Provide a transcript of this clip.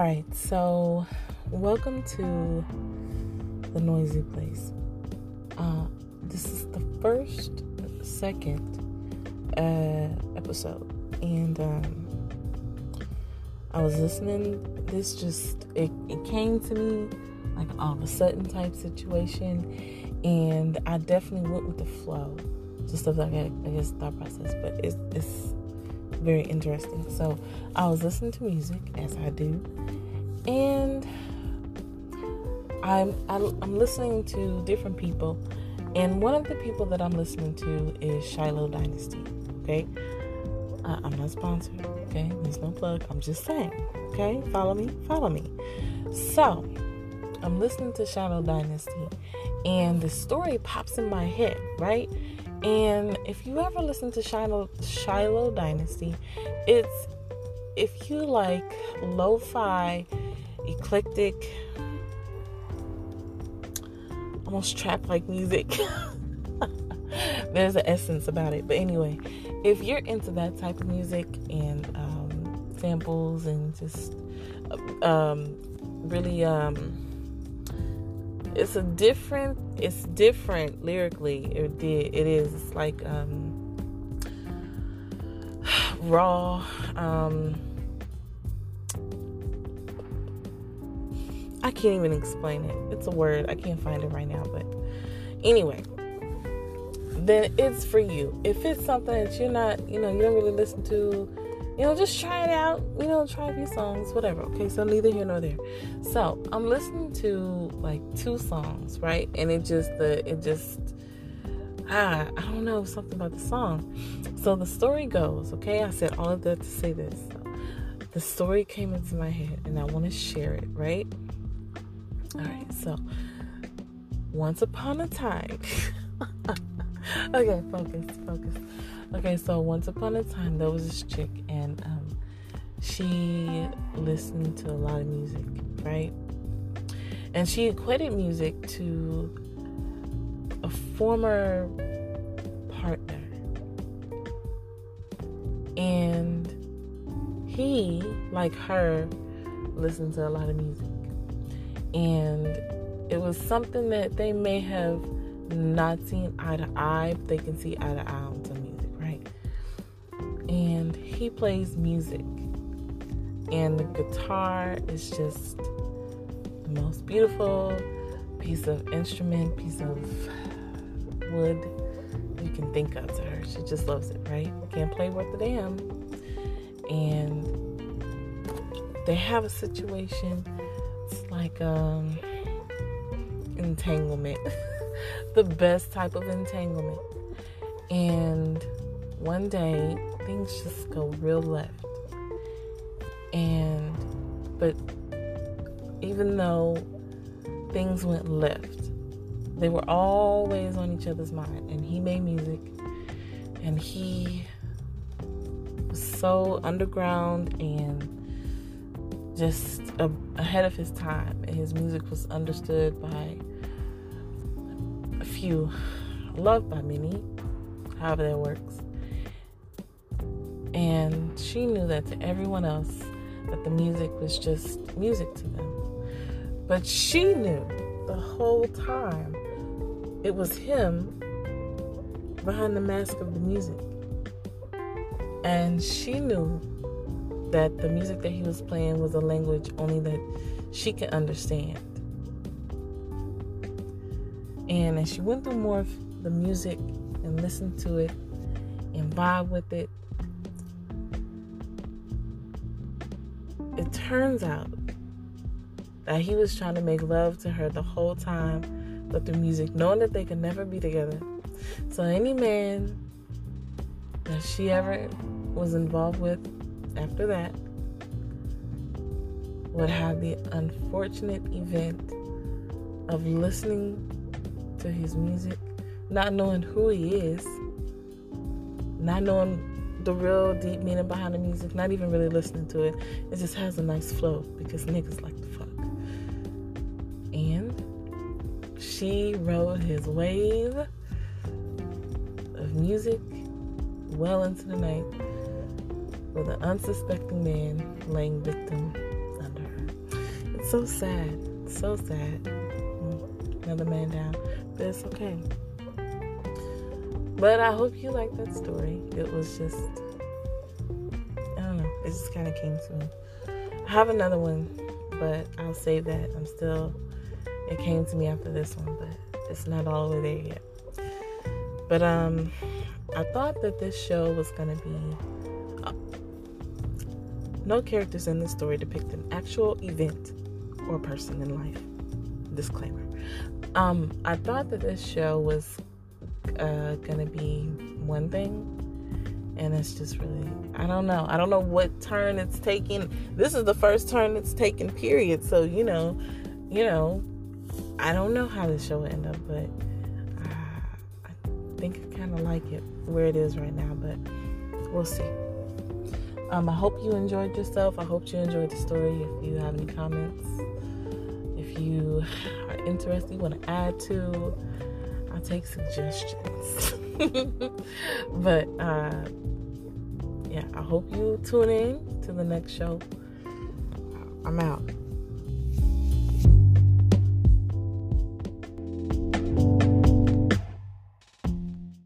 right, so welcome to the noisy place. Uh, this is the first, second uh, episode, and um, I was listening. This just it, it came to me like all of a sudden type situation, and I definitely went with the flow, just of like I, I guess thought process. But it's it's very interesting. So I was listening to music as I do, and I'm I'm listening to different people, and one of the people that I'm listening to is Shiloh Dynasty. Okay, uh, I'm not sponsored. Okay, there's no plug. I'm just saying. Okay, follow me, follow me. So I'm listening to Shiloh Dynasty, and the story pops in my head, right? And if you ever listen to Shiloh, Shiloh Dynasty, it's if you like lo-fi, eclectic, almost trap-like music. There's an essence about it. But anyway, if you're into that type of music and um, samples and just um, really um, it's a different it's different lyrically it did it is like um raw um I can't even explain it. It's a word. I can't find it right now, but anyway, then it's for you. If it's something that you're not, you know, you don't really listen to, you know, just try it out. You know, try a few songs, whatever. Okay, so neither here nor there. So I'm listening to like two songs, right? And it just the it just ah, I don't know something about the song. So the story goes, okay. I said all of that to say this. So, the story came into my head, and I want to share it, right? All right. So once upon a time. okay, focus, focus. Okay, so once upon a time there was this chick and um, she listened to a lot of music, right? And she equated music to a former partner. And he, like her, listened to a lot of music. And it was something that they may have not seen eye to eye, but they can see eye to eye he plays music, and the guitar is just the most beautiful piece of instrument, piece of wood you can think of to her. She just loves it, right? Can't play worth a damn. And they have a situation. It's like um entanglement. the best type of entanglement. And one day things just go real left. And, but even though things went left, they were always on each other's mind. And he made music, and he was so underground and just a, ahead of his time. And his music was understood by a few, loved by many, however that works. And she knew that to everyone else, that the music was just music to them. But she knew the whole time it was him behind the mask of the music. And she knew that the music that he was playing was a language only that she could understand. And as she went through more of the music and listened to it and vibe with it, it turns out that he was trying to make love to her the whole time but through music, knowing that they could never be together. So any man that she ever was involved with after that would have the unfortunate event of listening to his music, not knowing who he is, not knowing the real deep meaning behind the music, not even really listening to it. It just has a nice flow because niggas like the fuck. And she rode his wave of music well into the night with an unsuspecting man laying victim under her. It's so sad. So sad. Another man down. But it's okay. But I hope you like that story. It was just, I don't know, it just kind of came to me. I have another one, but I'll save that. I'm still, it came to me after this one, but it's not all the way there yet. But um, I thought that this show was gonna be uh, no characters in this story depict an actual event or person in life. Disclaimer. Um, I thought that this show was uh, gonna be one thing, and it's just really I don't know. I don't know what turn it's taking. This is the first turn it's taken. Period. So you know, you know, I don't know how this show will end up, but uh, I think I kind of like it where it is right now. But we'll see. Um, I hope you enjoyed yourself. I hope you enjoyed the story. If you have any comments, if you are interested, you want to add to, I'll take suggestions. but uh, yeah, I hope you tune in to the next show. I'm out.